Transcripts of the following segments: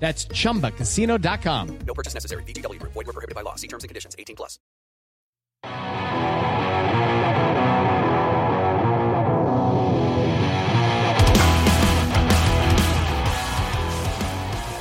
That's chumbacasino.com. No purchase necessary. VGW Group. Void were prohibited by law. See terms and conditions. 18 plus.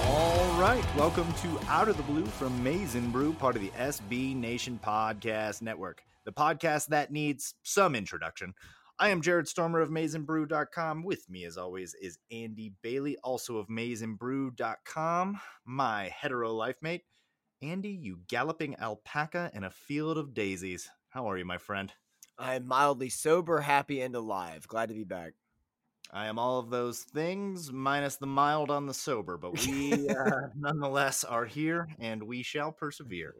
All right, welcome to Out of the Blue from Maize and Brew, part of the SB Nation Podcast Network, the podcast that needs some introduction. I am Jared Stormer of MaizenBrew.com. With me, as always, is Andy Bailey, also of MaizenBrew.com, my hetero life mate. Andy, you galloping alpaca in a field of daisies. How are you, my friend? I am mildly sober, happy, and alive. Glad to be back. I am all of those things minus the mild on the sober, but we uh, nonetheless are here and we shall persevere.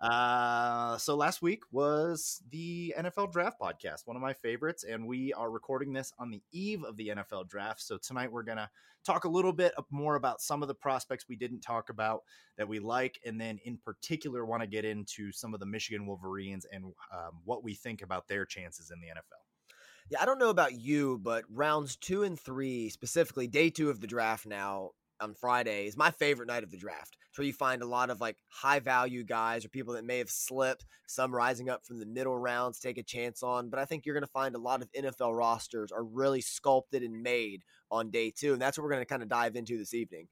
Uh, so last week was the NFL Draft podcast, one of my favorites, and we are recording this on the eve of the NFL Draft. So tonight we're gonna talk a little bit more about some of the prospects we didn't talk about that we like, and then in particular want to get into some of the Michigan Wolverines and um, what we think about their chances in the NFL. Yeah, I don't know about you, but rounds two and three, specifically day two of the draft now on Friday, is my favorite night of the draft. It's where you find a lot of like high value guys or people that may have slipped, some rising up from the middle rounds, take a chance on. But I think you're going to find a lot of NFL rosters are really sculpted and made on day two. And that's what we're going to kind of dive into this evening.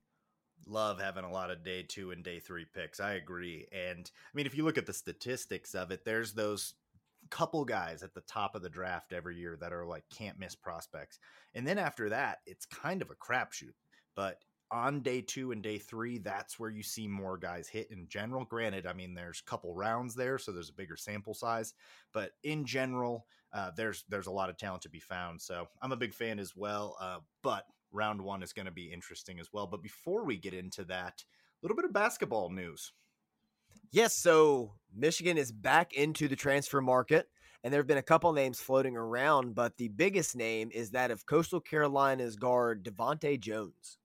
love having a lot of day two and day three picks. I agree. And I mean, if you look at the statistics of it, there's those couple guys at the top of the draft every year that are like can't miss prospects. And then after that, it's kind of a crapshoot. But on day two and day three, that's where you see more guys hit in general. Granted, I mean, there's a couple rounds there, so there's a bigger sample size. But in general, uh, there's there's a lot of talent to be found. So I'm a big fan as well. Uh, but round one is going to be interesting as well. But before we get into that, a little bit of basketball news. Yes, so Michigan is back into the transfer market, and there have been a couple names floating around, but the biggest name is that of Coastal Carolina's guard DeVante Jones.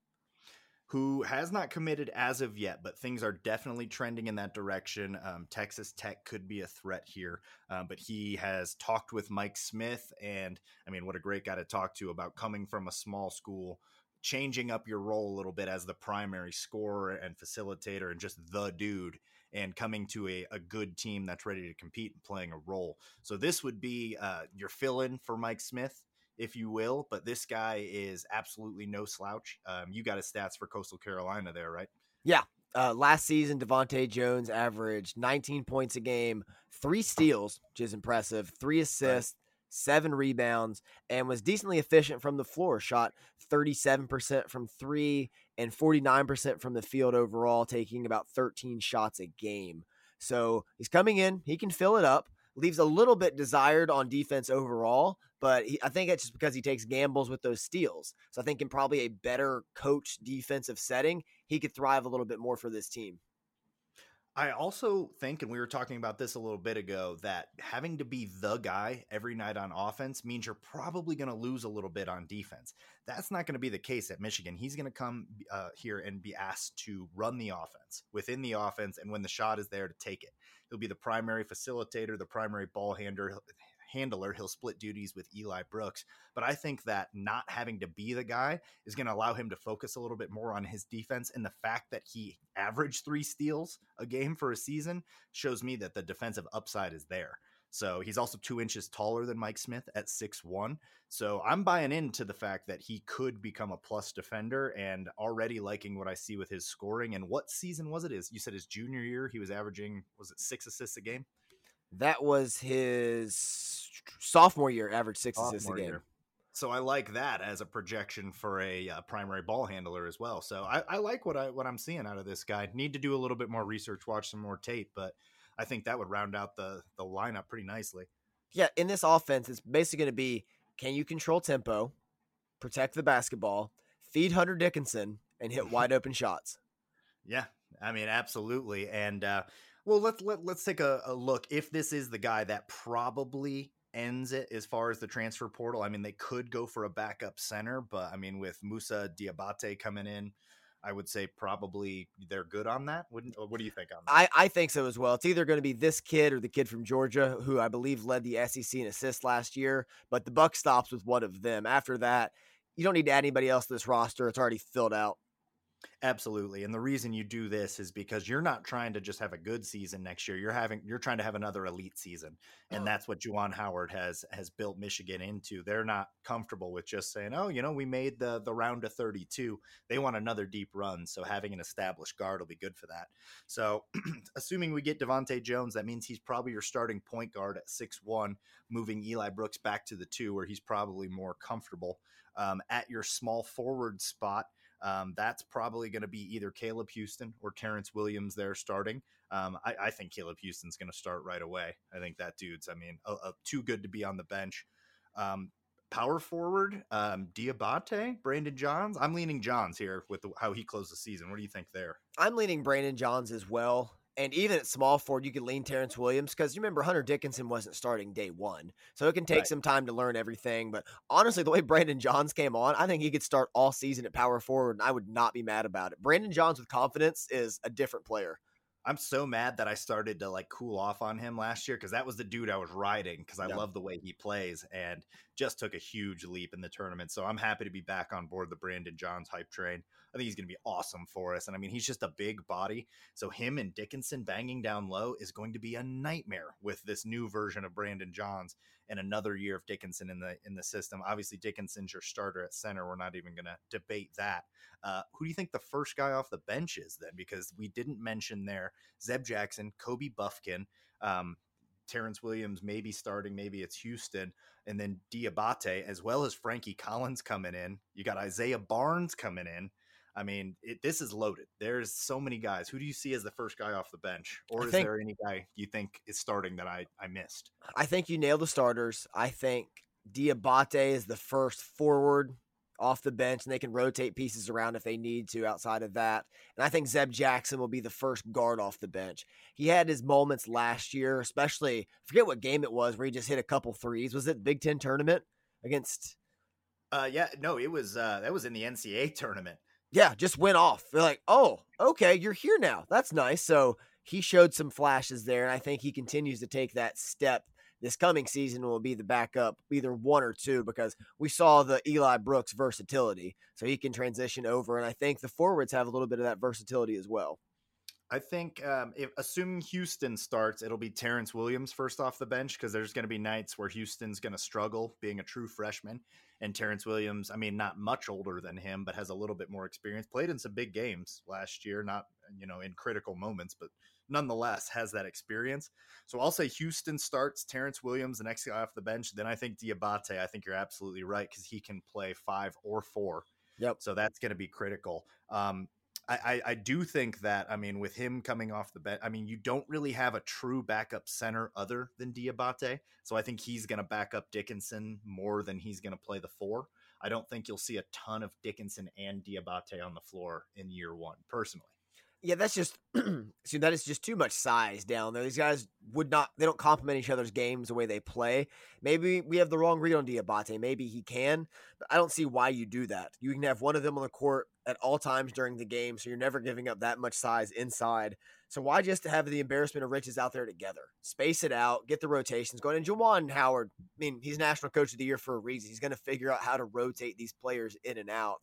Who has not committed as of yet, but things are definitely trending in that direction. Um, Texas Tech could be a threat here, um, but he has talked with Mike Smith, and I mean, what a great guy to talk to about coming from a small school, changing up your role a little bit as the primary scorer and facilitator, and just the dude. And coming to a, a good team that's ready to compete and playing a role. So, this would be uh, your fill in for Mike Smith if you will. But this guy is absolutely no slouch. Um, you got his stats for Coastal Carolina there, right? Yeah. Uh, last season, DeVante Jones averaged 19 points a game, three steals, which is impressive, three assists, seven rebounds, and was decently efficient from the floor. Shot 37% from three and 49% from the field overall, taking about 13 shots a game. So he's coming in, he can fill it up, leaves a little bit desired on defense overall, but he, I think it's just because he takes gambles with those steals. So I think in probably a better coach defensive setting, he could thrive a little bit more for this team. I also think, and we were talking about this a little bit ago, that having to be the guy every night on offense means you're probably going to lose a little bit on defense. That's not going to be the case at Michigan. He's going to come uh, here and be asked to run the offense within the offense, and when the shot is there, to take it. He'll be the primary facilitator, the primary ball handler, handler. He'll split duties with Eli Brooks. But I think that not having to be the guy is going to allow him to focus a little bit more on his defense. And the fact that he averaged three steals a game for a season shows me that the defensive upside is there. So he's also two inches taller than Mike Smith at six one. So I'm buying into the fact that he could become a plus defender and already liking what I see with his scoring. And what season was it? Is you said his junior year he was averaging was it six assists a game? That was his sophomore year, average six sophomore assists a game. Year. So I like that as a projection for a uh, primary ball handler as well. So I, I, like what I what I'm seeing out of this guy. Need to do a little bit more research, watch some more tape, but I think that would round out the the lineup pretty nicely. Yeah, in this offense, it's basically going to be: can you control tempo, protect the basketball, feed Hunter Dickinson, and hit wide open shots? Yeah, I mean, absolutely. And uh, well, let's let, let's take a, a look. If this is the guy that probably ends it as far as the transfer portal, I mean, they could go for a backup center, but I mean, with Moussa Diabate coming in, I would say probably they're good on that. Wouldn't, what do you think on that? I, I think so as well. It's either going to be this kid or the kid from Georgia, who I believe led the SEC in assists last year. But the buck stops with one of them. After that, you don't need to add anybody else to this roster. It's already filled out. Absolutely. And the reason you do this is because you're not trying to just have a good season next year. You're having you're trying to have another elite season. And that's what Juwan Howard has has built Michigan into. They're not comfortable with just saying, "Oh, you know, we made the the round of 32." They want another deep run, so having an established guard will be good for that. So, assuming we get DeVante Jones, that means he's probably your starting point guard at six one, moving Eli Brooks back to the 2 where he's probably more comfortable. Um, at your small forward spot, um, that's probably going to be either Caleb Houston or Terrance Williams there starting. Um, I, I, think Caleb Houston's going to start right away. I think that dude's, I mean, a, a, too good to be on the bench. Um, power forward, um, Diabate, Brandon Johns. I'm leaning Johns here with the, how he closed the season. What do you think there? I'm leaning Brandon Johns as well. And even at small forward, you could lean Terrance Williams because you remember Hunter Dickinson wasn't starting day one. So it can take right. some time to learn everything. But honestly, the way Brandon Johns came on, I think he could start all season at power forward, and I would not be mad about it. Brandon Johns with confidence is a different player. I'm so mad that I started to like cool off on him last year because that was the dude I was riding because I yeah. love the way he plays and just took a huge leap in the tournament. So I'm happy to be back on board the Brandon Johns hype train. I think he's going to be awesome for us. And I mean, he's just a big body. So him and Dickinson banging down low is going to be a nightmare with this new version of Brandon Johns and another year of Dickinson in the in the system. Obviously, Dickinson's your starter at center. We're not even going to debate that. Uh, who do you think the first guy off the bench is then? Because we didn't mention there Zeb Jackson, Kobe Bufkin. Um, Terrance Williams maybe starting, maybe it's Houston, and then Diabate, as well as Frankie Collins coming in. You got Isaiah Barnes coming in. I mean, it, this is loaded. There's so many guys. Who do you see as the first guy off the bench, or I is think, there any guy you think is starting that I I missed? I think you nailed the starters. I think Diabate is the first forward off the bench, and they can rotate pieces around if they need to outside of that. And I think Zeb Jackson will be the first guard off the bench. He had his moments last year, especially forget what game it was where he just hit a couple threes. Was it Big Ten tournament against? Uh, yeah, no, it was uh, that was in the NCAA tournament yeah, just went off. They're like, oh, okay, you're here now. That's nice. So he showed some flashes there, and I think he continues to take that step. This coming season will be the backup, either one or two, because we saw the Eli Brooks versatility. So he can transition over, and I think the forwards have a little bit of that versatility as well. I think um, if assuming Houston starts, it'll be Terrance Williams first off the bench because there's going to be nights where Houston's going to struggle being a true freshman, and Terrance Williams, I mean, not much older than him, but has a little bit more experience. Played in some big games last year, not you know in critical moments, but nonetheless has that experience. So I'll say Houston starts Terrance Williams, the next guy off the bench. Then I think Diabate. I think you're absolutely right because he can play five or four Yep. So that's going to be critical. Um, I, I, I do think that I mean with him coming off the bench, I mean you don't really have a true backup center other than Diabate, so I think he's going to back up Dickinson more than he's going to play the four. I don't think you'll see a ton of Dickinson and Diabate on the floor in year one, personally. Yeah, that's just see that is just too much size down there. These guys would not they don't complement each other's games the way they play. Maybe we have the wrong read on Diabate. Maybe he can, but I don't see why you do that. You can have one of them on the court at all times during the game, so you're never giving up that much size inside. So why just have the embarrassment of riches out there together? Space it out, get the rotations going. And Juwan Howard, I mean, he's national coach of the year for a reason. He's going to figure out how to rotate these players in and out.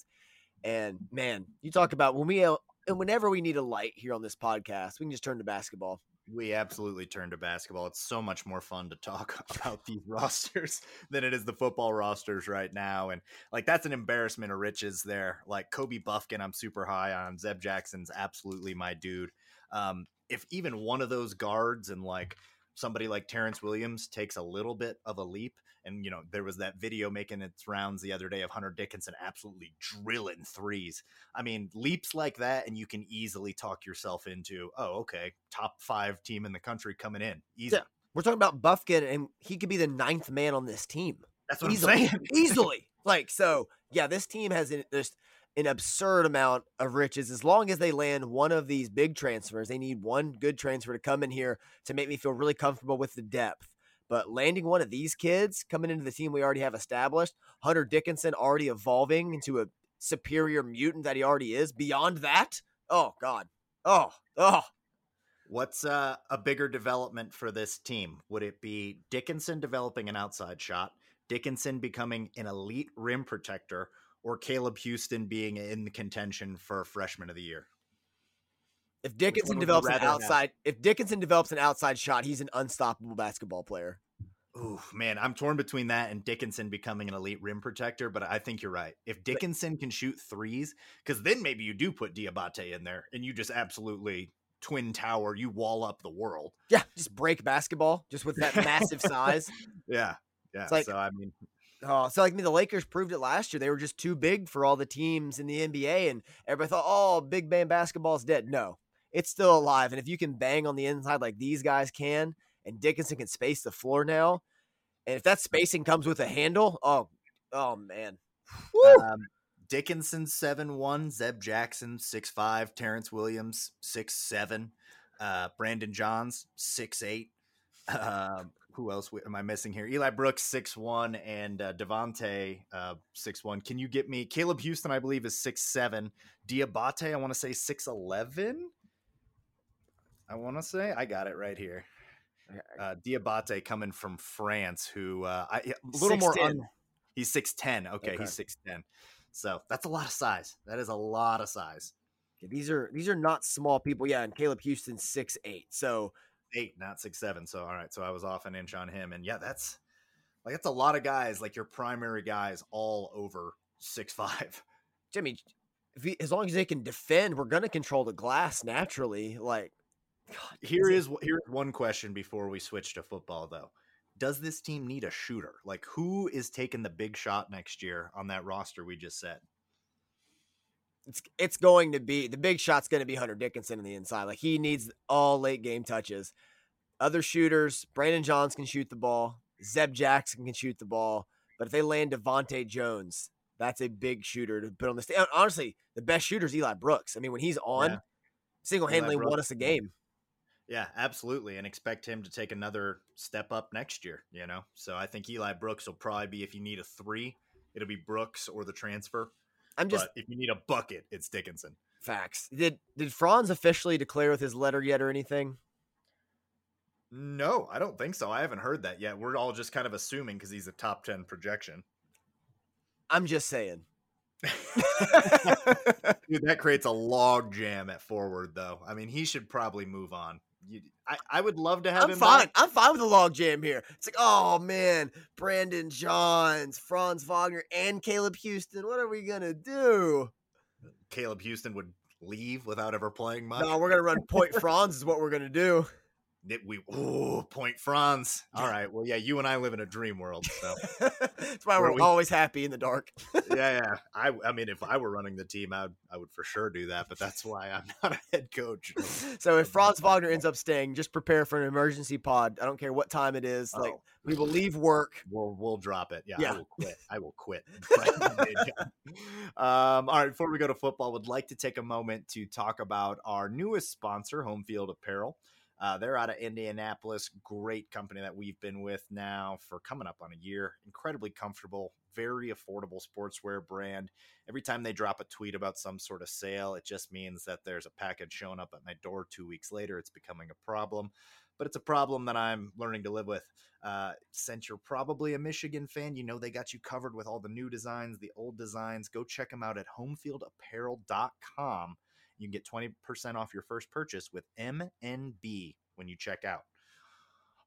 And man, you talk about when we and whenever we need a light here on this podcast, we can just turn to basketball. We absolutely turn to basketball. It's so much more fun to talk about these rosters than it is the football rosters right now. And like that's an embarrassment of riches there. Like Kobe Bufkin, I'm super high on. Zeb Jackson's absolutely my dude. Um, if even one of those guards and like somebody like Terrance Williams takes a little bit of a leap, and you know there was that video making its rounds the other day of Hunter Dickinson absolutely drilling threes. I mean, leaps like that, and you can easily talk yourself into, oh, okay, top five team in the country coming in, easy. Yeah, we're talking about Bufkin, and he could be the ninth man on this team. That's what easily, I'm saying. easily. Like so, yeah. This team has just an absurd amount of riches. As long as they land one of these big transfers, they need one good transfer to come in here to make me feel really comfortable with the depth. But landing one of these kids coming into the team we already have established, Hunter Dickinson already evolving into a superior mutant that he already is. Beyond that, oh God, oh oh. What's uh, a bigger development for this team? Would it be Dickinson developing an outside shot, Dickinson becoming an elite rim protector, or Caleb Houston being in the contention for freshman of the year? If Dickinson develops an outside, have? if Dickinson develops an outside shot, he's an unstoppable basketball player. Ooh, man, I'm torn between that and Dickinson becoming an elite rim protector, but I think you're right. If Dickinson can shoot threes, because then maybe you do put Diabate in there and you just absolutely twin tower, you wall up the world. Yeah, just break basketball just with that massive size. Yeah, yeah. Like, so I mean, Oh, so like I mean, the Lakers proved it last year. They were just too big for all the teams in the NBA, and everybody thought, "Oh, big bang basketball is dead." No, it's still alive. And if you can bang on the inside like these guys can, and Dickinson can space the floor now, and if that spacing comes with a handle, oh, oh man. Um, Dickinson seven one, Zeb Jackson six five, Terrance Williams six seven, uh, Brandon Johns six eight. Uh, who else am I missing here? Eli Brooks six one and uh, DeVante uh, six one. Can you get me Caleb Houston? I believe is six seven. Diabate, I want to say six eleven. I want to say I got it right here. Uh, Diabate coming from France, who uh, I, a little 6'10". more. Un, he's six ten. Okay, okay, he's six ten. So that's a lot of size. That is a lot of size. Yeah, these are these are not small people. Yeah, and Caleb Houston's six eight. So eight, not six seven. So all right, so I was off an inch on him, and yeah, that's like that's a lot of guys, like your primary guys, all over six five. Jimmy, he, as long as they can defend, we're gonna control the glass naturally. Like, God, here is here's one question before we switch to football, though. Does this team need a shooter? Like, who is taking the big shot next year on that roster we just said? It's it's going to be the big shot's going to be Hunter Dickinson in the inside. Like he needs all late game touches. Other shooters, Brandon Johns can shoot the ball. Zeb Jackson can shoot the ball. But if they land DeVante Jones, that's a big shooter to put on the stage. Honestly, the best shooter is Eli Brooks. I mean, when he's on, yeah. single handedly won us a game. Yeah, absolutely. And expect him to take another step up next year, you know? So I think Eli Brooks will probably be, if you need a three, it'll be Brooks or the transfer. I'm just but if you need a bucket, it's Dickinson. Facts. Did did Franz officially declare with his letter yet or anything? No, I don't think so. I haven't heard that yet. We're all just kind of assuming because he's a top ten projection. I'm just saying. Dude, that creates a log jam at forward, though. I mean, he should probably move on you, I, I would love to have I'm him. Fine. Back. I'm fine with the log jam here. It's like, oh man, Brandon Johns, Franz Wagner, and Caleb Houston. What are we gonna do? Caleb Houston would leave without ever playing much. No, we're gonna run point Franz is what we're gonna do. That we ooh point Franz. All right. Well, yeah, you and I live in a dream world. So That's why we're we- always happy in the dark. yeah, yeah. I I mean, if I were running the team, I would I would for sure do that. But that's why I'm not a head coach. So if Franz Wagner ends up staying, just prepare for an emergency pod. I don't care what time it is. Like Oh. we will leave work. We'll we'll drop it. Yeah, Yeah. I will quit. I will quit. um, all right. Before we go to football, would like to take a moment to talk about our newest sponsor, Home Field Apparel. Uh, they're out of Indianapolis. Great company that we've been with now for coming up on a year. Incredibly comfortable, very affordable sportswear brand. Every time they drop a tweet about some sort of sale, it just means that there's a package showing up at my door two weeks later. It's becoming a problem, but it's a problem that I'm learning to live with. Uh, since you're probably a Michigan fan, you know they got you covered with all the new designs, the old designs. Go check them out at homefieldapparel.com. You can get 20% off your first purchase with MNB when you check out.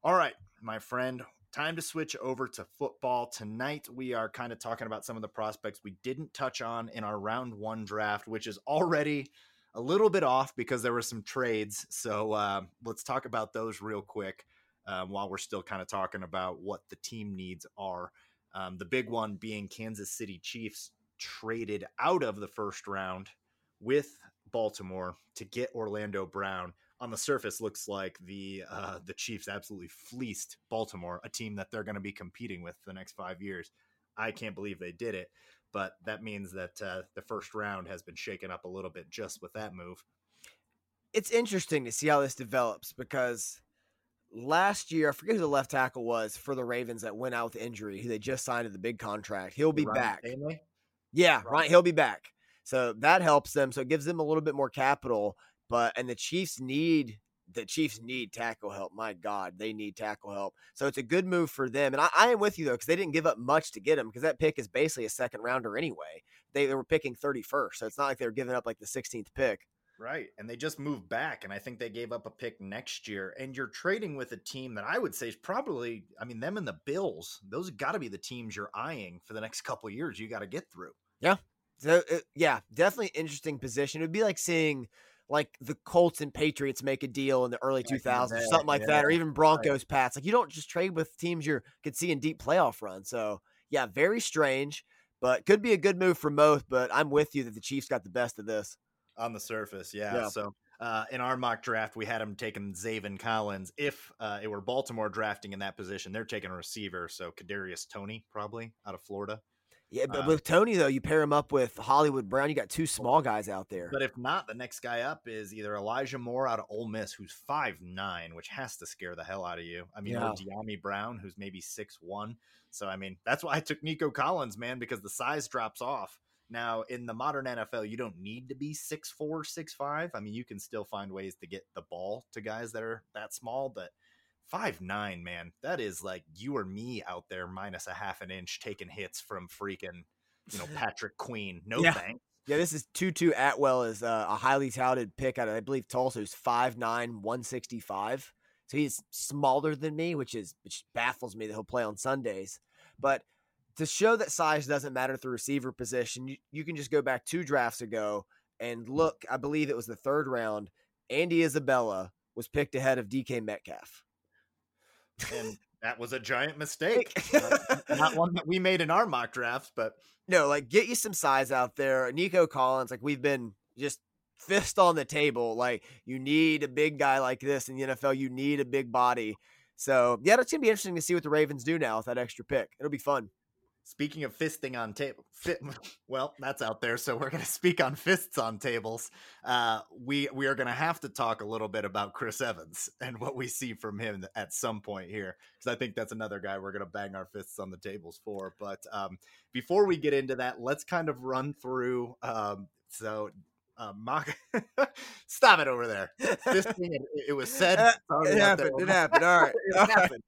All right, my friend, time to switch over to football. Tonight, we are kind of talking about some of the prospects we didn't touch on in our round one draft, which is already a little bit off because there were some trades. So uh, let's talk about those real quick um, while we're still kind of talking about what the team needs are. Um, the big one being Kansas City Chiefs traded out of the first round with Baltimore to get Orlando Brown. On the surface, looks like the uh, the Chiefs absolutely fleeced Baltimore, a team that they're going to be competing with for the next five years. I can't believe they did it, but that means that uh, the first round has been shaken up a little bit just with that move. It's interesting to see how this develops because last year, I forget who the left tackle was for the Ravens that went out with injury, who they just signed to the big contract. He'll be Ryan back. Stanley? Yeah, right. He'll be back. So that helps them. So it gives them a little bit more capital. But and the Chiefs need the Chiefs need tackle help. My God, they need tackle help. So it's a good move for them. And I, I am with you though, because they didn't give up much to get him, because that pick is basically a second rounder anyway. They, they were picking 31st. So it's not like they were giving up like the 16th pick. Right. And they just moved back. And I think they gave up a pick next year. And you're trading with a team that I would say is probably, I mean, them and the Bills, those got to be the teams you're eyeing for the next couple of years you got to get through. So uh, yeah, definitely interesting position. It would be like seeing like the Colts and Patriots make a deal in the early 2000s, or something like that, or even Broncos Pats. Like you don't just trade with teams you could see in deep playoff run. So yeah, very strange, but could be a good move for both. But I'm with you that the Chiefs got the best of this. On the surface, yeah. Yeah. So uh, in our mock draft, we had him taking Zaven Collins. If uh, it were Baltimore drafting in that position, they're taking a receiver. So Kadarius Toney, probably out of Florida. Yeah, but Uh, with Toney though, you pair him up with Hollywood Brown. You got two small guys out there. But if not, the next guy up is either Elijah Moore out of Ole Miss, who's five nine, which has to scare the hell out of you. I mean, or Dyami Brown, who's maybe six one. So I mean, that's why I took Nico Collins, man, because the size drops off. Now in the modern NFL, you don't need to be six four, six five. I mean, you can still find ways to get the ball to guys that are that small, but five nine, man, that is like you or me out there minus a half an inch taking hits from freaking, you know, Patrick Queen. No Yeah. thanks. Yeah, this is Tutu Atwell is uh, a highly touted pick out of I believe Tulsa, who's 5'9", 165. So he's smaller than me, which is which baffles me that he'll play on Sundays. But to show that size doesn't matter at the receiver position, you, you can just go back two drafts ago and look. I believe it was the third round. Andy Isabella was picked ahead of DK Metcalf. And that was a giant mistake. not, one that we made in our mock drafts, but No, like get you some size out there. Nico Collins, like we've been just fist on the table. Like you need a big guy like this in the NFL. You need a big body. So yeah, it's gonna be interesting to see what the Ravens do now with that extra pick. It'll be fun. Speaking of fisting on table, fit, well, that's out there. So we're going to speak on fists on tables. Uh, we we are going to have to talk a little bit about Chris Evans and what we see from him at some point here, because I think that's another guy we're going to bang our fists on the tables for. But um, before we get into that, let's kind of run through. Um, so. Uh, mock, stop it over there. It, it was said. Uh, It happened. It happened. All right. It All happened.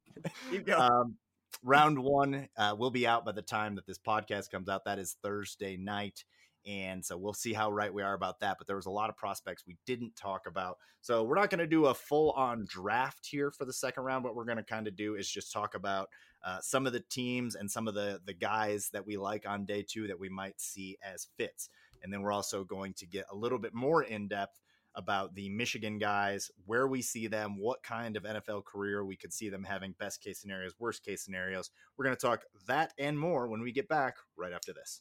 Keep going. Um, round one uh, will be out by the time that this podcast comes out. That is Thursday night. And so we'll see how right we are about that. But there was a lot of prospects we didn't talk about. So we're not going to do a full on draft here for the second round. What we're going to kind of do is just talk about uh, some of the teams and some of the, the guys that we like on day two that we might see as fits. And then we're also going to get a little bit more in depth about the Michigan guys, where we see them, what kind of NFL career we could see them having, best case scenarios, worst case scenarios. We're going to talk that and more when we get back right after this.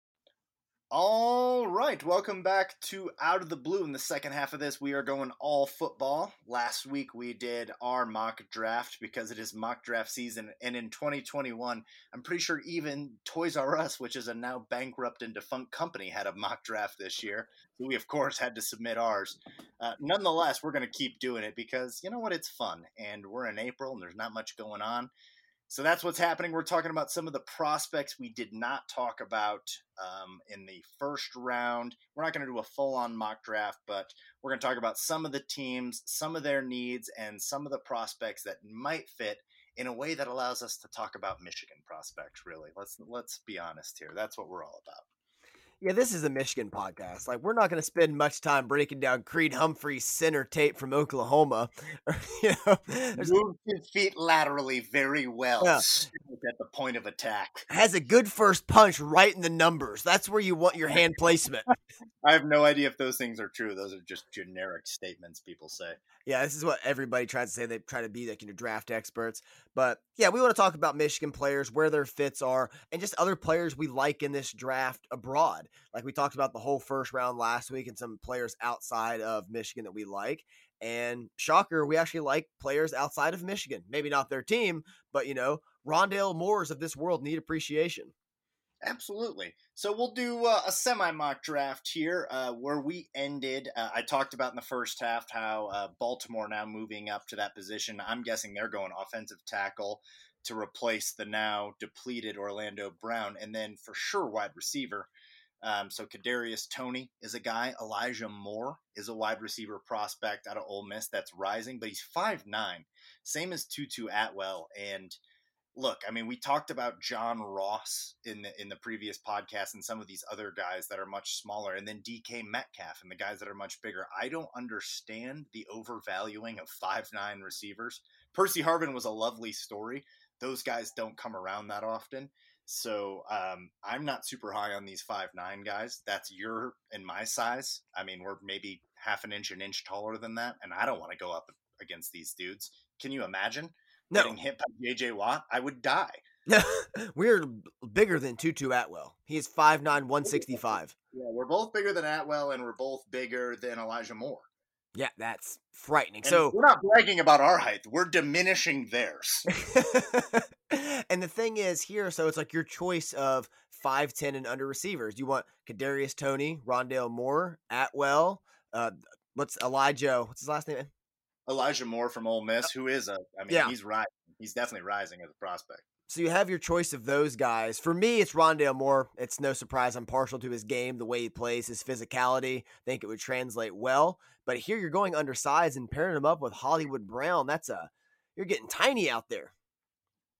All right, welcome back to Out of the Blue. In the second half of this, we are going all football. Last week we did our mock draft because it is mock draft season, and in 2021, I'm pretty sure even Toys R Us, which is a now bankrupt and defunct company, had a mock draft this year. So we, of course, had to submit ours. Uh, nonetheless, we're going to keep doing it because you know what? It's fun, and we're in April, and there's not much going on. So that's what's happening. We're talking about some of the prospects we did not talk about um, in the first round. We're not going to do a full on mock draft, but we're going to talk about some of the teams, some of their needs, and some of the prospects that might fit in a way that allows us to talk about Michigan prospects. Really, let's let's be honest here. That's what we're all about. Yeah, this is a Michigan podcast. Like, we're not going to spend much time breaking down Creed Humphrey's center tape from Oklahoma. you know, there's- Moved his feet laterally very well Yeah. at the point of attack. has a good first punch right in the numbers. That's where you want your hand placement. I have no idea if those things are true. Those are just generic statements people say. Yeah, this is what everybody tries to say. They try to be like you know draft experts, but yeah, we want to talk about Michigan players, where their fits are, and just other players we like in this draft abroad. Like we talked about the whole first round last week, and some players outside of Michigan that we like. And shocker, we actually like players outside of Michigan. Maybe not their team, but you know, Rondale Moores of this world need appreciation. Absolutely. So we'll do uh, a semi mock draft here uh, where we ended. Uh, I talked about in the first half how uh, Baltimore now moving up to that position. I'm guessing they're going offensive tackle to replace the now depleted Orlando Brown, and then for sure wide receiver. Um, so Kadarius Toney is a guy. Elijah Moore is a wide receiver prospect out of Ole Miss that's rising, but he's five nine, same as Tutu Atwell, and look, I mean, we talked about John Ross in the in the previous podcast and some of these other guys that are much smaller, and then DK Metcalf and the guys that are much bigger. I don't understand the overvaluing of five nine receivers. Percy Harvin was a lovely story. Those guys don't come around that often. So um, I'm not super high on these five nine guys. That's your and my size. I mean, we're maybe half an inch, an inch taller than that, and I don't want to go up against these dudes. Can you imagine? No, getting hit by JJ Watt, I would die. we're bigger than Tutu Atwell. He is 5'9", 165. Yeah, we're both bigger than Atwell, and we're both bigger than Elijah Moore. Yeah, that's frightening. And so we're not bragging about our height; we're diminishing theirs. and the thing is here, so it's like your choice of five ten and under receivers. You want Kadarius Toney, Rondale Moore, Atwell, uh, what's Elijah? What's his last name? Elijah Moore from Ole Miss, who is a, I mean, Yeah. he's rising. He's definitely rising as a prospect. So you have your choice of those guys. For me, it's Rondale Moore. It's no surprise I'm partial to his game, the way he plays, his physicality. I think it would translate well. But here you're going undersized and pairing him up with Hollywood Brown. That's a you're getting tiny out there.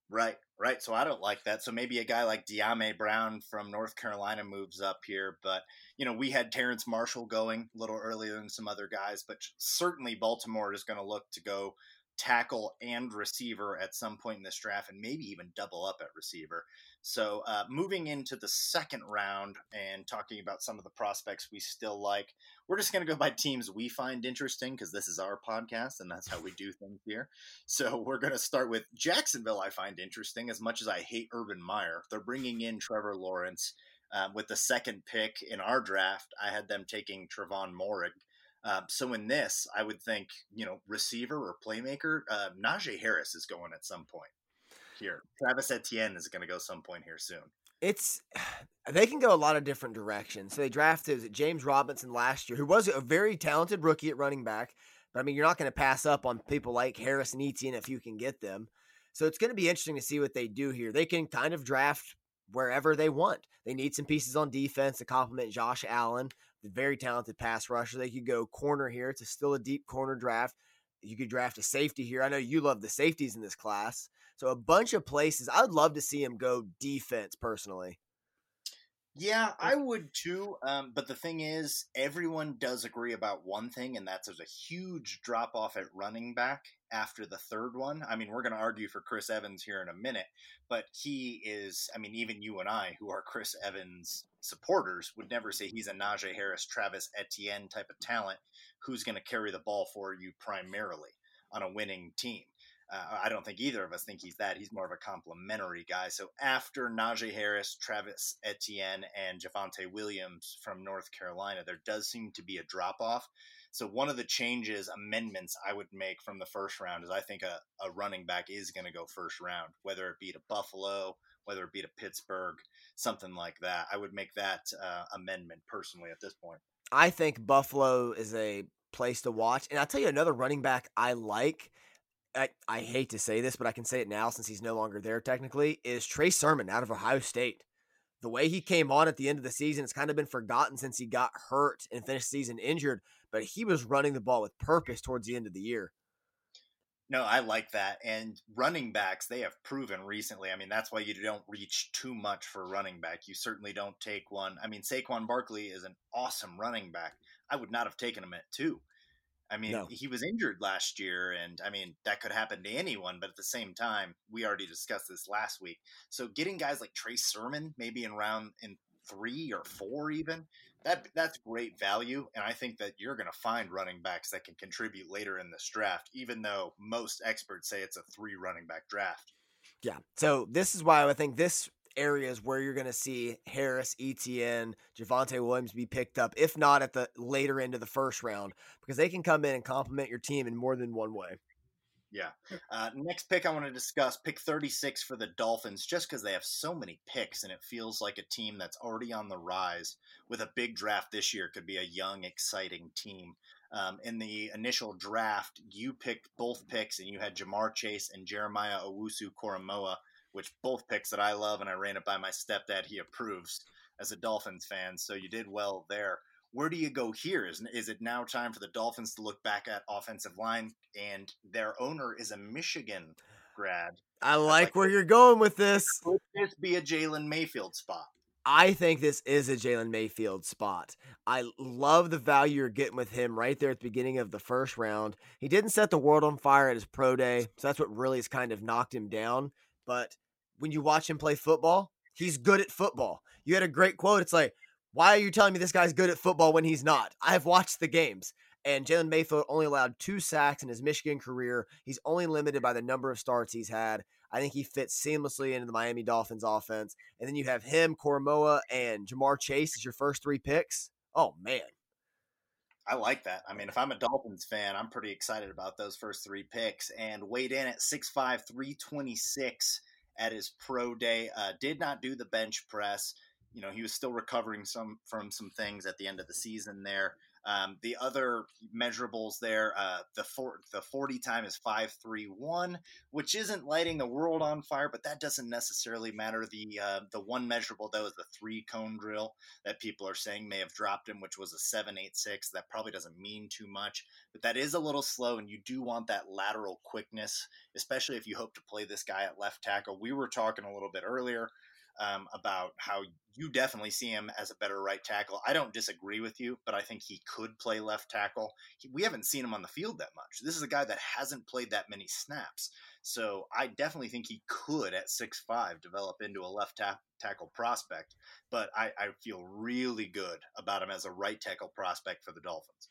Right, right. So I don't like that. So maybe a guy like Dyami Brown from North Carolina moves up here. But, you know, we had Terrence Marshall going a little earlier than some other guys, but certainly Baltimore is going to look to go tackle and receiver at some point in this draft and maybe even double up at receiver. So uh, moving into the second round and talking about some of the prospects we still like, we're just going to go by teams we find interesting because this is our podcast and that's how we do things here. So we're going to start with Jacksonville. I find interesting as much as I hate Urban Meyer. They're bringing in Trevor Lawrence. Um, with the second pick in our draft, I had them taking Trevon Moehrig. Um, so in this, I would think, you know, receiver or playmaker, uh, Najee Harris is going at some point here. Travis Etienne is going to go some point here soon. It's they can go a lot of different directions. So they drafted James Robinson last year, who was a very talented rookie at running back. But I mean, you're not going to pass up on people like Harris and Etienne if you can get them. So it's going to be interesting to see what they do here. They can kind of draft wherever they want. They need some pieces on defense to complement Josh Allen, very talented pass rusher. They could go corner here. It's a, still a deep corner draft. You could draft a safety here. I know you love the safeties in this class. So a bunch of places. I would love to see him go defense personally. Yeah, I would too. Um, but the thing is, everyone does agree about one thing, and that's there's a huge drop off at running back after the third one. I mean, we're going to argue for Chris Evans here in a minute, but he is, I mean, even you and I, who are Chris Evans supporters, would never say he's a Najee Harris, Travis Etienne type of talent who's going to carry the ball for you primarily on a winning team. Uh, I don't think either of us think he's that. He's more of a complimentary guy. So after Najee Harris, Travis Etienne, and Javonte Williams from North Carolina, there does seem to be a drop off. So one of the changes, amendments I would make from the first round is I think a, a running back is going to go first round, whether it be to Buffalo, whether it be to Pittsburgh, something like that. I would make that uh, amendment personally at this point. I think Buffalo is a place to watch. And I'll tell you another running back I like I, I hate to say this, but I can say it now since he's no longer there technically, is Trey Sermon out of Ohio State. The way he came on at the end of the season, it's kind of been forgotten since he got hurt and finished season injured, but he was running the ball with purpose towards the end of the year. No, I like that. And running backs, they have proven recently. I mean, that's why you don't reach too much for running back. You certainly don't take one. I mean, Saquon Barkley is an awesome running back. I would not have taken him at two. I mean, no. he was injured last year, and I mean, that could happen to anyone, but at the same time, we already discussed this last week. So getting guys like Trey Sermon, maybe in round in three or four even, that that's great value. And I think that you're gonna find running backs that can contribute later in this draft, even though most experts say it's a three running back draft. Yeah. So this is why I think this areas where you're going to see Harris, Etienne, Javonte Williams be picked up, if not at the later end of the first round, because they can come in and complement your team in more than one way. Yeah. Uh, next pick I want to discuss, pick 36 for the Dolphins, just because they have so many picks and it feels like a team that's already on the rise with a big draft this year could be a young, exciting team. Um, in the initial draft, you picked both picks and you had Ja'Marr Chase and Jeremiah Owusu Koramoah which both picks that I love, and I ran it by my stepdad. He approves as a Dolphins fan, so you did well there. Where do you go here? Is, is it now time for the Dolphins to look back at offensive line? And their owner is a Michigan grad. I like, like where you're going with this. Could this be a Jalen Mayfield spot? I think this is a Jalen Mayfield spot. I love the value you're getting with him right there at the beginning of the first round. He didn't set the world on fire at his pro day, so that's what really has kind of knocked him down. But when you watch him play football, he's good at football. You had a great quote. It's like, why are you telling me this guy's good at football when he's not? I've watched the games. And Jalen Mayfield only allowed two sacks in his Michigan career. He's only limited by the number of starts he's had. I think he fits seamlessly into the Miami Dolphins offense. And then you have him, Koramoah, and Ja'Marr Chase as your first three picks. Oh, man. I like that. I mean, if I'm a Dolphins fan, I'm pretty excited about those first three picks. And weighed in at 6'5, 326 at his pro day. Uh, did not do the bench press. You know, he was still recovering some from some things at the end of the season there. Um, the other measurables there, uh, the for, the 40 time is 531, which isn't lighting the world on fire, but that doesn't necessarily matter. The uh, the one measurable though is the three cone drill that people are saying may have dropped him, which was a 786. That probably doesn't mean too much, but that is a little slow, and you do want that lateral quickness, especially if you hope to play this guy at left tackle. We were talking a little bit earlier um, about how you definitely see him as a better right tackle. I don't disagree with you, but I think he could play left tackle. He, we haven't seen him on the field that much. This is a guy that hasn't played that many snaps. So I definitely think he could, at six five, develop into a left ta- tackle prospect. But I, I feel really good about him as a right tackle prospect for the Dolphins.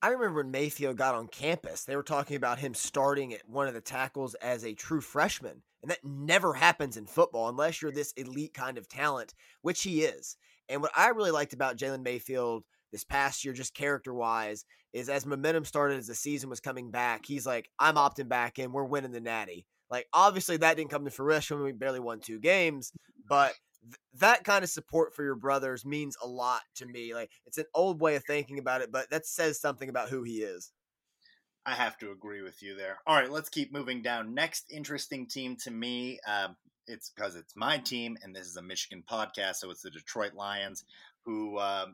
I remember when Mayfield got on campus, they were talking about him starting at one of the tackles as a true freshman. And that never happens in football unless you're this elite kind of talent, which he is. And what I really liked about Jalen Mayfield this past year, just character wise, is as momentum started as the season was coming back, he's like, I'm opting back in. We're winning the natty. Like, obviously, that didn't come to fruition. We barely won two games, but th- that kind of support for your brothers means a lot to me. Like, it's an old way of thinking about it, but that says something about who he is. I have to agree with you there. All right, let's keep moving down. Next interesting team to me, uh, it's because it's my team, and this is a Michigan podcast, so it's the Detroit Lions, who uh,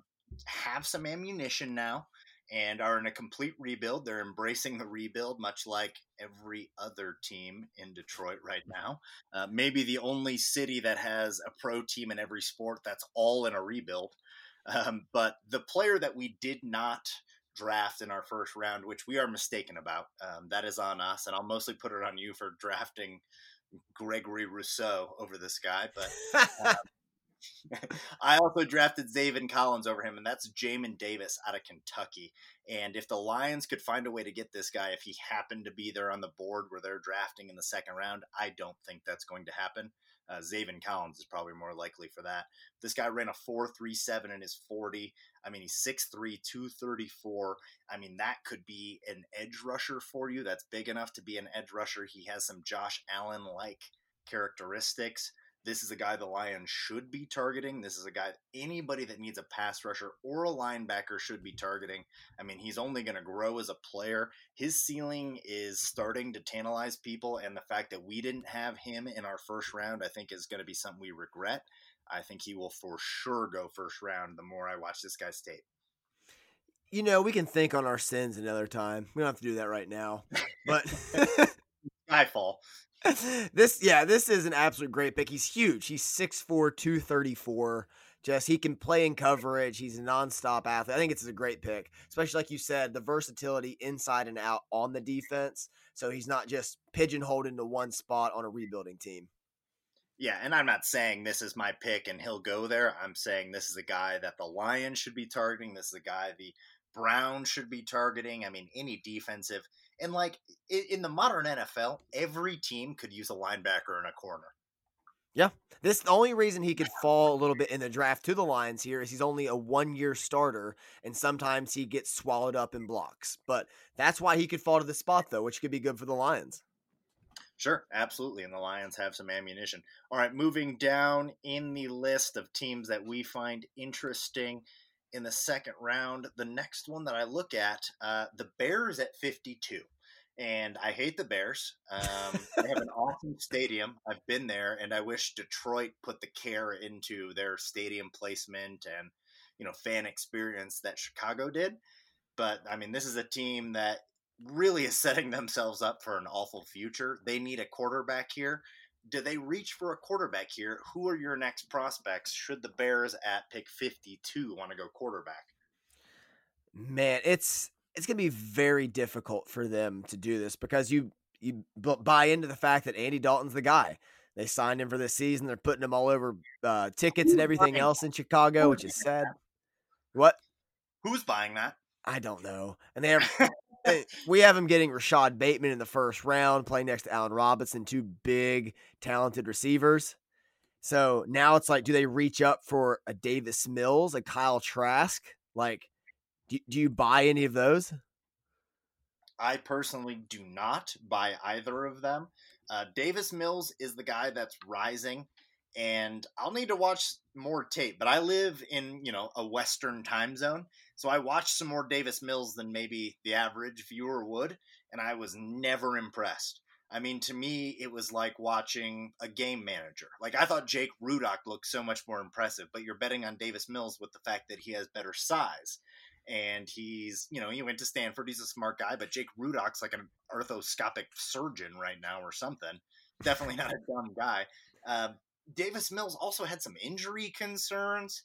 have some ammunition now and are in a complete rebuild. They're embracing the rebuild, much like every other team in Detroit right now. Uh, maybe the only city that has a pro team in every sport that's all in a rebuild. Um, but the player that we did not draft in our first round, which we are mistaken about, um, that is on us, and I'll mostly put it on you for drafting Gregory Rousseau over this guy. But um, I also drafted Zaven Collins over him, and that's Jamin Davis out of Kentucky. And if the Lions could find a way to get this guy, if he happened to be there on the board where they're drafting in the second round, I don't think that's going to happen. Uh, Zaven Collins is probably more likely for that. This guy ran a 4.37 in his 40. I mean, he's 6'3, 234. I mean, that could be an edge rusher for you. That's big enough to be an edge rusher. He has some Josh Allen like characteristics. This is a guy the Lions should be targeting. This is a guy anybody that needs a pass rusher or a linebacker should be targeting. I mean, he's only going to grow as a player. His ceiling is starting to tantalize people, and the fact that we didn't have him in our first round, I think, is going to be something we regret. I think he will for sure go first round the more I watch this guy's tape. You know, we can think on our sins another time. We don't have to do that right now. But Skyfall. this yeah, this is an absolute great pick. He's huge. He's 6'4, 234. Just he can play in coverage. He's a nonstop athlete. I think it's a great pick, especially like you said, the versatility inside and out on the defense. So he's not just pigeonholed into one spot on a rebuilding team. Yeah, and I'm not saying this is my pick and he'll go there. I'm saying this is a guy that the Lions should be targeting. This is a guy the Browns should be targeting. I mean, any defensive and like in the modern NFL, every team could use a linebacker in a corner. Yeah. This the only reason he could fall a little bit in the draft to the Lions here is he's only a one year starter, and sometimes he gets swallowed up in blocks. But that's why he could fall to the spot though, which could be good for the Lions. Sure, absolutely. And the Lions have some ammunition. All right, moving down in the list of teams that we find interesting in the second round. The next one that I look at, uh, the Bears at 52. And I hate the Bears. Um, they have an awesome stadium. I've been there, and I wish Detroit put the care into their stadium placement and you know fan experience that Chicago did. But I mean, this is a team that really is setting themselves up for an awful future. They need a quarterback here do they reach for a quarterback here? Who are your next prospects? Should the Bears at pick 52 want to go quarterback? Man, it's it's going to be very difficult for them to do this because you you buy into the fact that Andy Dalton's the guy. They signed him for this season. They're putting him all over uh, tickets and everything else in Chicago, which is sad. What? Who's buying that? I don't know. And they have we have him getting Rashod Bateman in the first round, playing next to Allen Robinson, two big, talented receivers. So now it's like, do they reach up for a Davis Mills, a Kyle Trask? Like, do, do you buy any of those? I personally do not buy either of them. Uh, Davis Mills is the guy that's rising, and I'll need to watch more tape. But I live in you know a Western time zone, so I watched some more Davis Mills than maybe the average viewer would, and I was never impressed. I mean, to me, it was like watching a game manager. Like I thought Jake Rudock looked so much more impressive, but you're betting on Davis Mills with the fact that he has better size. And he's, you know, he went to Stanford. He's a smart guy, but Jake Rudock's like an arthroscopic surgeon right now or something. Definitely not a dumb guy. Uh, Davis Mills also had some injury concerns.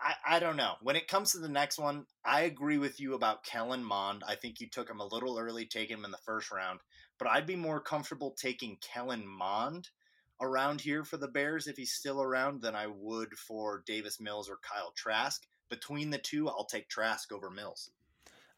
I, I don't know. When it comes to the next one, I agree with you about Kellen Mond. I think you took him a little early, taking him in the first round, but I'd be more comfortable taking Kellen Mond around here for the Bears if he's still around than I would for Davis Mills or Kyle Trask. Between the two, I'll take Trask over Mills.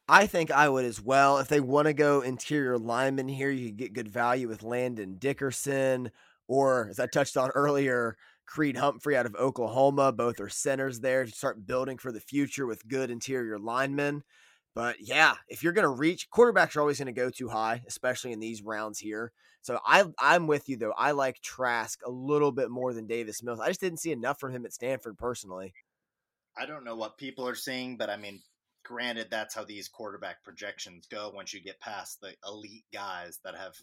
I think I would as well. If they want to go interior lineman here, you could get good value with Landon Dickerson, or as I touched on earlier, Creed Humphrey out of Oklahoma. Both are centers there to start building for the future with good interior linemen. But yeah, if you're going to reach, quarterbacks are always going to go too high, especially in these rounds here. So I, I'm with you though. I like Trask a little bit more than Davis Mills. I just didn't see enough from him at Stanford personally. I don't know what people are seeing, but I mean, granted, that's how these quarterback projections go once you get past the elite guys that have,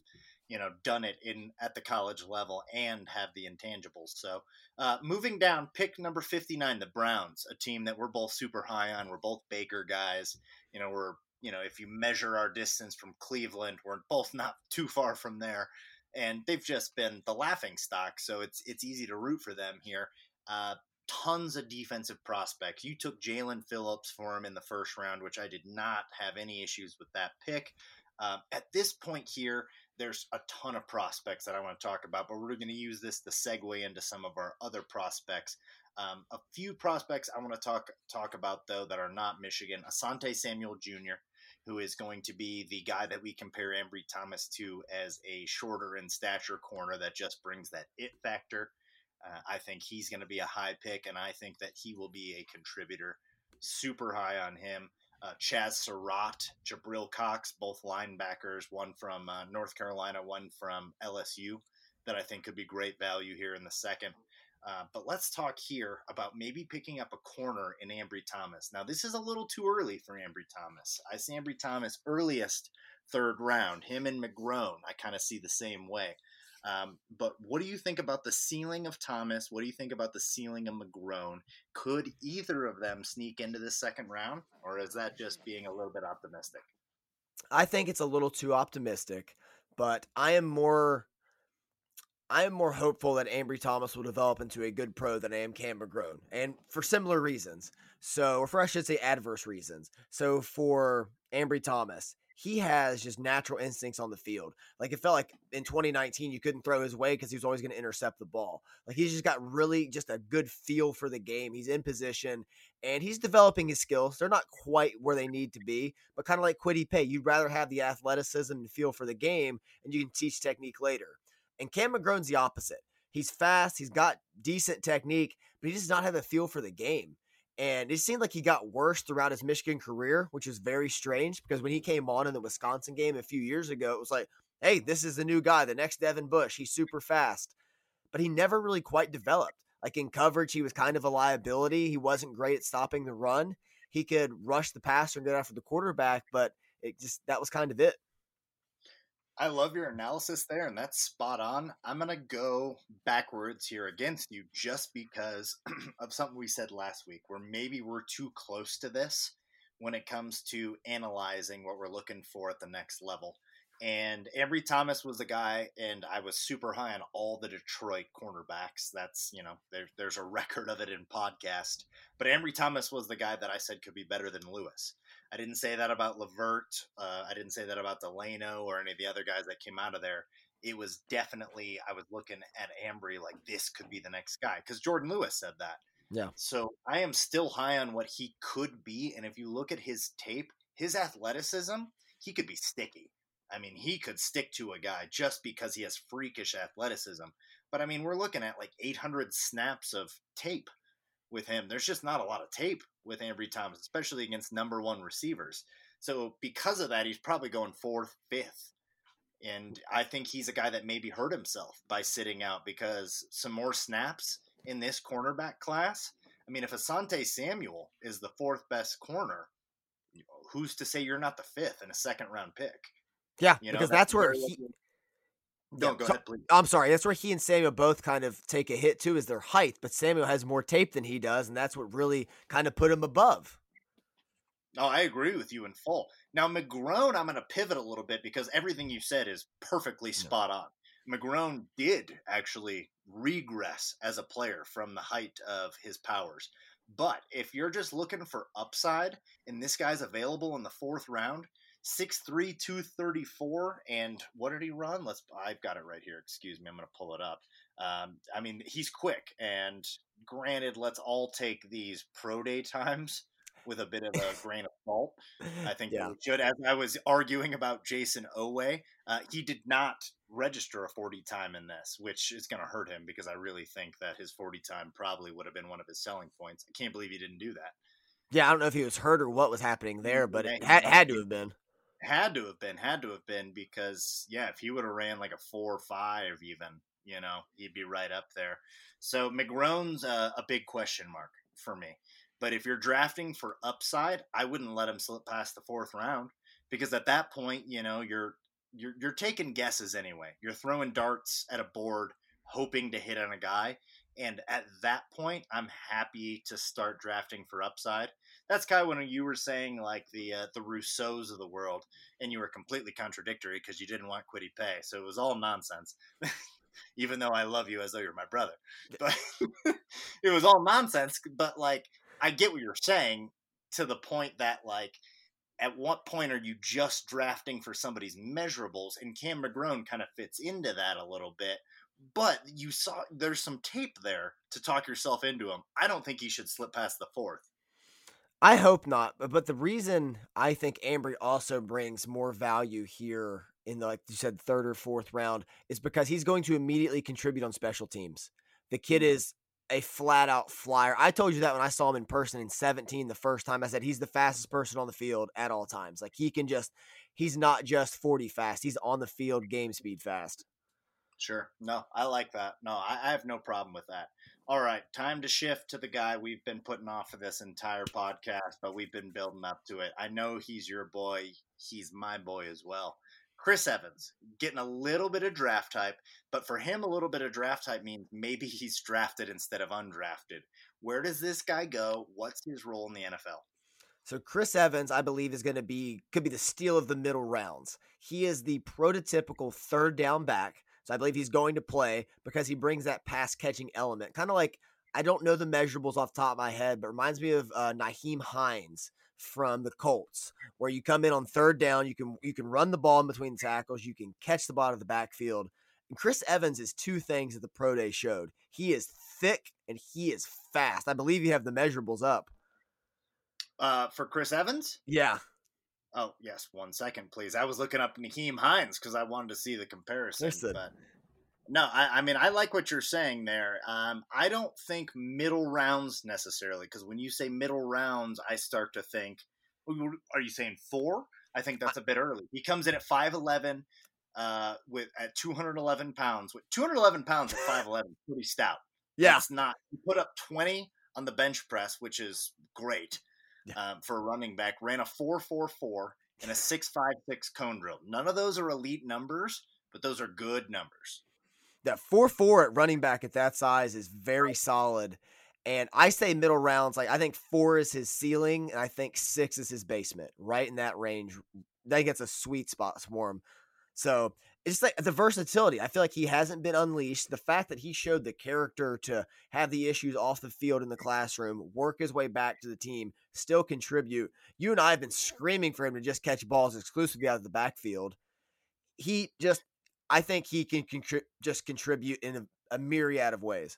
you know, done it in at the college level and have the intangibles. So, uh, moving down, pick number fifty nine, the Browns, a team that we're both super high on. We're both Baker guys. You know, we're you know, if you measure our distance from Cleveland, we're both not too far from there. And they've just been the laughing stock, so it's it's easy to root for them here. Uh, tons of defensive prospects. You took Jaelan Phillips for him in the first round, which I did not have any issues with that pick. Uh, at this point here, there's a ton of prospects that I want to talk about, but we're going to use this to segue into some of our other prospects. Um, a few prospects I want to talk talk about though that are not Michigan. Asante Samuel Jr., who is going to be the guy that we compare Ambry Thomas to as a shorter in stature corner that just brings that it factor. Uh, I think he's going to be a high pick, and I think that he will be a contributor. Super high on him. Uh, Chazz Surratt, Jabril Cox, both linebackers, one from uh, North Carolina, one from LSU, that I think could be great value here in the second. Uh, but let's talk here about maybe picking up a corner in Ambry Thomas. Now, this is a little too early for Ambry Thomas. I see Ambry Thomas earliest third round. Him and McGrone, I kind of see the same way. Um, but what do you think about the ceiling of Thomas? What do you think about the ceiling of McGrone? Could either of them sneak into the second round, or is that just being a little bit optimistic? I think it's a little too optimistic, but I am more I am more hopeful that Ambry Thomas will develop into a good pro than I am Cam McGrone, and for similar reasons. So, or for I should say, adverse reasons. So, for Ambry Thomas, he has just natural instincts on the field. Like it felt like in 2019, you couldn't throw his way because he was always going to intercept the ball. Like he's just got really just a good feel for the game. He's in position and he's developing his skills. They're not quite where they need to be, but kind of like Kwity Paye, you'd rather have the athleticism and feel for the game, and you can teach technique later. And Cam McGrone's the opposite. He's fast, he's got decent technique, but he does not have a feel for the game. And it seemed like he got worse throughout his Michigan career, which is very strange because when he came on in the Wisconsin game a few years ago, it was like, hey, this is the new guy, the next Devin Bush. He's super fast. But he never really quite developed. Like in coverage, he was kind of a liability. He wasn't great at stopping the run. He could rush the passer and get after the quarterback, but it just that was kind of it. I love your analysis there, and that's spot on. I'm going to go backwards here against you just because of something we said last week, where maybe we're too close to this when it comes to analyzing what we're looking for at the next level. And Ambry Thomas was a guy, and I was super high on all the Detroit cornerbacks. That's, you know, there, there's a record of it in podcast. But Ambry Thomas was the guy that I said could be better than Lewis. I didn't say that about Lavert. Uh, I didn't say that about Delano or any of the other guys that came out of there. It was definitely I was looking at Ambry like this could be the next guy because Jourdan Lewis said that. Yeah. So I am still high on what he could be, and if you look at his tape, his athleticism, he could be sticky. I mean, he could stick to a guy just because he has freakish athleticism. But I mean, we're looking at like 800 snaps of tape with him. There's just not a lot of tape with Ambry Thomas, especially against number one receivers. So because of that, he's probably going fourth, fifth. And I think he's a guy that maybe hurt himself by sitting out because some more snaps in this cornerback class. I mean, if Asante Samuel is the fourth best corner, who's to say you're not the fifth in a second round pick? Yeah, you know, because that's, that's where he no, go so, ahead, please. I'm sorry. That's where he and Samuel both kind of take a hit too, is their height. But Samuel has more tape than he does, and that's what really kind of put him above. Oh, I agree with you in full. Now, McGrone, I'm going to pivot a little bit because everything you said is perfectly spot on. McGrone did actually regress as a player from the height of his powers. But if you're just looking for upside and this guy's available in the fourth round, 6'3", 234, and what did he run? Let's. I've got it right here. Excuse me. I'm going to pull it up. Um, I mean, he's quick, and granted, let's all take these pro day times with a bit of a grain of salt. I think Yeah. we should. As I was arguing about Jayson Oweh, uh, he did not register a 40 time in this, which is going to hurt him because I really think that his 40 time probably would have been one of his selling points. I can't believe he didn't do that. Yeah, I don't know if he was hurt or what was happening there, but it had, had to have been. Had to have been, had to have been because yeah, if he would have ran like a four or five, even you know, he'd be right up there. So McGrone's uh, a big question mark for me. But if you're drafting for upside, I wouldn't let him slip past the fourth round because at that point, you know, you're you're you're taking guesses anyway. You're throwing darts at a board, hoping to hit on a guy. And at that point, I'm happy to start drafting for upside. That's kind of when you were saying like the uh, the Rousseaus of the world, and you were completely contradictory because you didn't want Kwity Paye, so it was all nonsense. Even though I love you as though you're my brother, but it was all nonsense. But like, I get what you're saying to the point that like, at what point are you just drafting for somebody's measurables? And Cam McGrone kind of fits into that a little bit. But you saw there's some tape there to talk yourself into him. I don't think he should slip past the fourth. I hope not. But, but the reason I think Ambry also brings more value here in the, like you said, third or fourth round is because he's going to immediately contribute on special teams. The kid mm-hmm. is a flat out flyer. I told you that when I saw him in person in 17 the first time. I said he's the fastest person on the field at all times. Like he can just, he's not just 40 fast, he's on the field game speed fast. Sure. No, I like that. No, I, I have no problem with that. All right, time to shift to the guy we've been putting off for this entire podcast, but we've been building up to it. I know he's your boy. He's my boy as well. Chris Evans getting a little bit of draft type, but for him, a little bit of draft type means maybe he's drafted instead of undrafted. Where does this guy go? What's his role in the NFL? So Chris Evans, I believe, is going to be could be the steal of the middle rounds. He is the prototypical third down back. So I believe he's going to play because he brings that pass catching element. Kind of like I don't know the measurables off the top of my head, but reminds me of uh, Nyheim Hines from the Colts, where you come in on third down, you can you can run the ball in between tackles, you can catch the ball of the backfield. And Chris Evans is two things that the pro day showed. He is thick and he is fast. I believe you have the measurables up. Uh, for Chris Evans? Yeah. Oh, yes. One second, please. I was looking up Nyheim Hines because I wanted to see the comparison. Listen. But no, I, I mean, I like what you're saying there. Um, I don't think middle rounds necessarily because when you say middle rounds, I start to think, are you saying four? I think that's a bit early. He comes in at 5'11 uh, with at 211 pounds. With 211 pounds at 5'11, pretty stout. Yeah. It's not. He put up 20 on the bench press, which is great um, for a running back. Ran a 4.44 and a 6.56 cone drill. None of those are elite numbers, but those are good numbers. that four four at running back at that size is very solid. And I say middle rounds, like I think four is his ceiling, and I think six is his basement, right in that range. That gets a sweet spot for him. So it's like the versatility. I feel like he hasn't been unleashed. The fact that he showed the character to have the issues off the field in the classroom, work his way back to the team, still contribute. You and I have been screaming for him to just catch balls exclusively out of the backfield. He just I think he can contri- just contribute in a, a myriad of ways.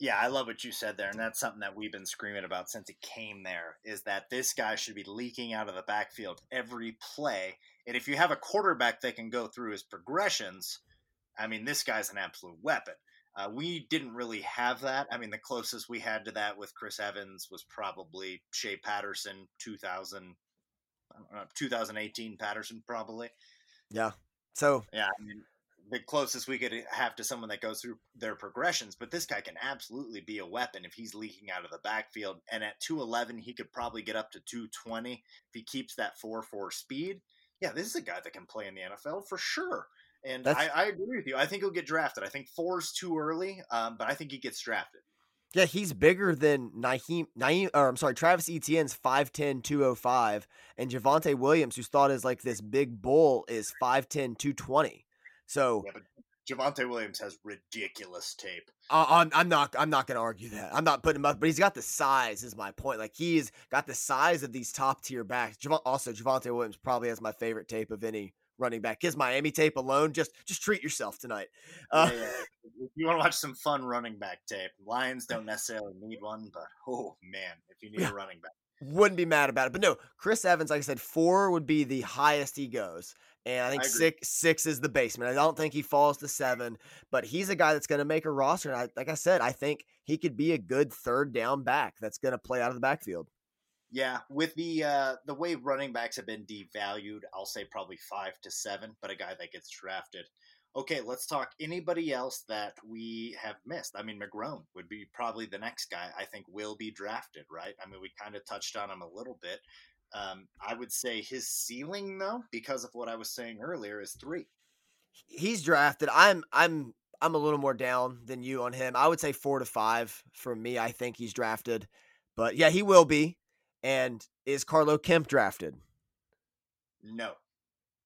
Yeah, I love what you said there, and that's something that we've been screaming about since he came there. Is that this guy should be leaking out of the backfield every play, and if you have a quarterback that can go through his progressions, I mean, this guy's an absolute weapon. Uh, we didn't really have that. I mean, the closest we had to that with Chris Evans was probably Shea Patterson, 2000, I don't know, 2018 Patterson, probably. Yeah. So Yeah, I mean, the closest we could have to someone that goes through their progressions, but this guy can absolutely be a weapon if he's leaking out of the backfield. And at 211, he could probably get up to 220 if he keeps that 4 4 speed. Yeah, this is a guy that can play in the NFL for sure. And I, I agree with you. I think he'll get drafted. I think four's too early, um, but I think he gets drafted. yeah, he's bigger than Nyheim Nyheim or I'm sorry, Travis Etienne's 5'10, 205, and Javonte Williams, who's thought as like this big bull, is 5'10, 220. So Yeah, Javonte Williams has ridiculous tape. Uh, I'm, I'm not I'm not gonna argue that. I'm not putting him up, but he's got the size. Is my point. Like he's got the size of these top tier backs. Jav- also, Javonte Williams probably has my favorite tape of any running back. His Miami tape alone. Just just treat yourself tonight. Uh, Yeah, yeah. If you want to watch some fun running back tape, Lions don't necessarily need one, but oh man, if you need Yeah. a running back. Wouldn't be mad about it. But no, Chris Evans, like I said, four would be the highest he goes. And I think I six six is the basement. I don't think he falls to seven, but he's a guy that's going to make a roster. And I, like I said, I think he could be a good third down back that's going to play out of the backfield. Yeah, with the uh, the way running backs have been devalued, I'll say probably five to seven, but a guy that gets drafted. Okay, let's talk anybody else that we have missed. I mean, McGrone would be probably the next guy I think will be drafted, right? I mean, we kind of touched on him a little bit. Um, I would say his ceiling, though, because of what I was saying earlier, is three. He's drafted. I'm I'm I'm a little more down than you on him. I would say four to five for me. I think he's drafted, but yeah, he will be. And is Carlo Kemp drafted? No,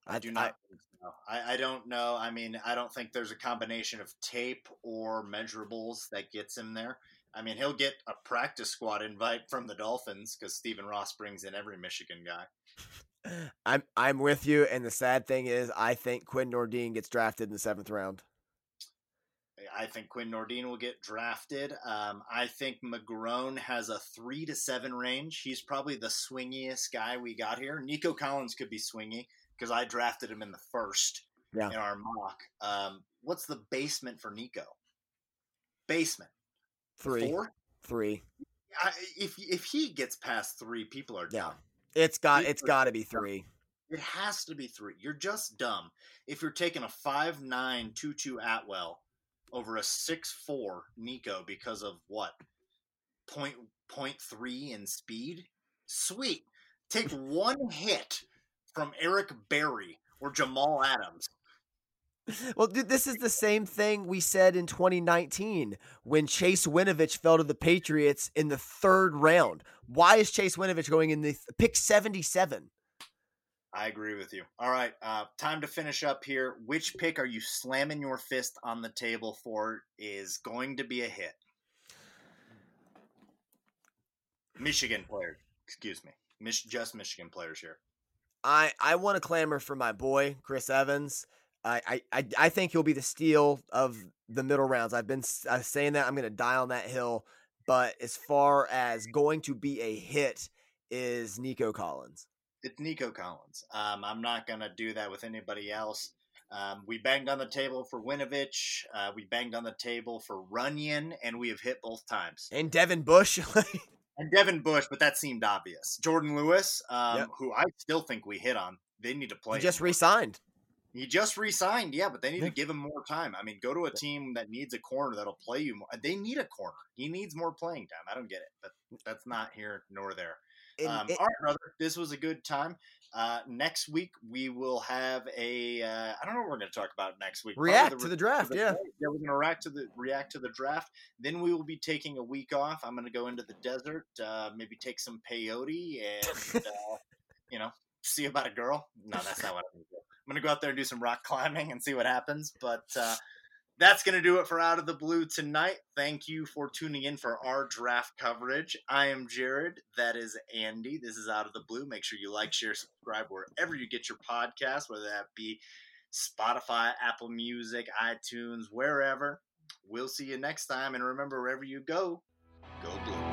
I, I- do not. think so. I, I don't know. I mean, I don't think there's a combination of tape or measurables that gets him there. I mean, he'll get a practice squad invite from the Dolphins because Stephen Ross brings in every Michigan guy. I'm I'm with you. And the sad thing is, I think Quinn Nordin gets drafted in the seventh round. I think Quinn Nordin will get drafted. Um, I think McGrone has a three to seven range. He's probably the swingiest guy we got here. Nico Collins could be swingy because I drafted him in the first Yeah. in our mock. Um, what's the basement for Nico? Basement Three, four. three. I, if if he gets past three, people are Yeah. It's got Three it's got to be three. It has to be three. You're just dumb if you're taking a five nine two two Atwell over a six four Nico because of what point point three in speed. Sweet. Take one hit from Eric Berry or Jamal Adams. Well, dude, this is the same thing we said in 2019 when Chase Winovich fell to the Patriots in the third round. Why is Chase Winovich going in the th- pick 77? I agree with you. All right, uh, time to finish up here. Which pick are you slamming your fist on the table for? Is going to be a hit. Michigan players, excuse me, Mich- just Michigan players here. I I want to clamor for my boy Chris Evans. I I I, think he'll be the steal of the middle rounds. I've been uh, saying that I'm going to die on that hill. But as far as going to be a hit, is Nico Collins. It's Nico Collins. Um, I'm not going to do that with anybody else. Um, we banged on the table for Winovich. Uh, we banged on the table for Runyan, and we have hit both times. And Devin Bush. And Devin Bush, but that seemed obvious. Jourdan Lewis, um, Yep. who I still think we hit on. They need to play. he just him. re-signed. He just re-signed, yeah, but they need Yeah. to give him more time. I mean, go to a team that needs a corner that'll play you more. They need a corner. He needs more playing time. I don't get it, but that's not here nor there. And Um, it- all right, brother. This was a good time. Uh, next week we will have a. Uh, I don't know what we're going to talk about next week. React to the draft. Yeah. yeah, we're going to react to the react to the draft. Then we will be taking a week off. I'm going to go into the desert, uh, maybe take some peyote, and uh, you know, see about a girl. No, that's not what I'm going to do. I'm to go out there and do some rock climbing and see what happens. But uh, that's to do it for Out of the Blue tonight. Thank you for tuning in for our draft coverage. I am Jared. That is Andy. This is Out of the Blue. Make sure you like, share, subscribe wherever you get your podcast, whether that be Spotify, Apple Music, iTunes, wherever. We'll see you next time. And remember, wherever you go, go blue.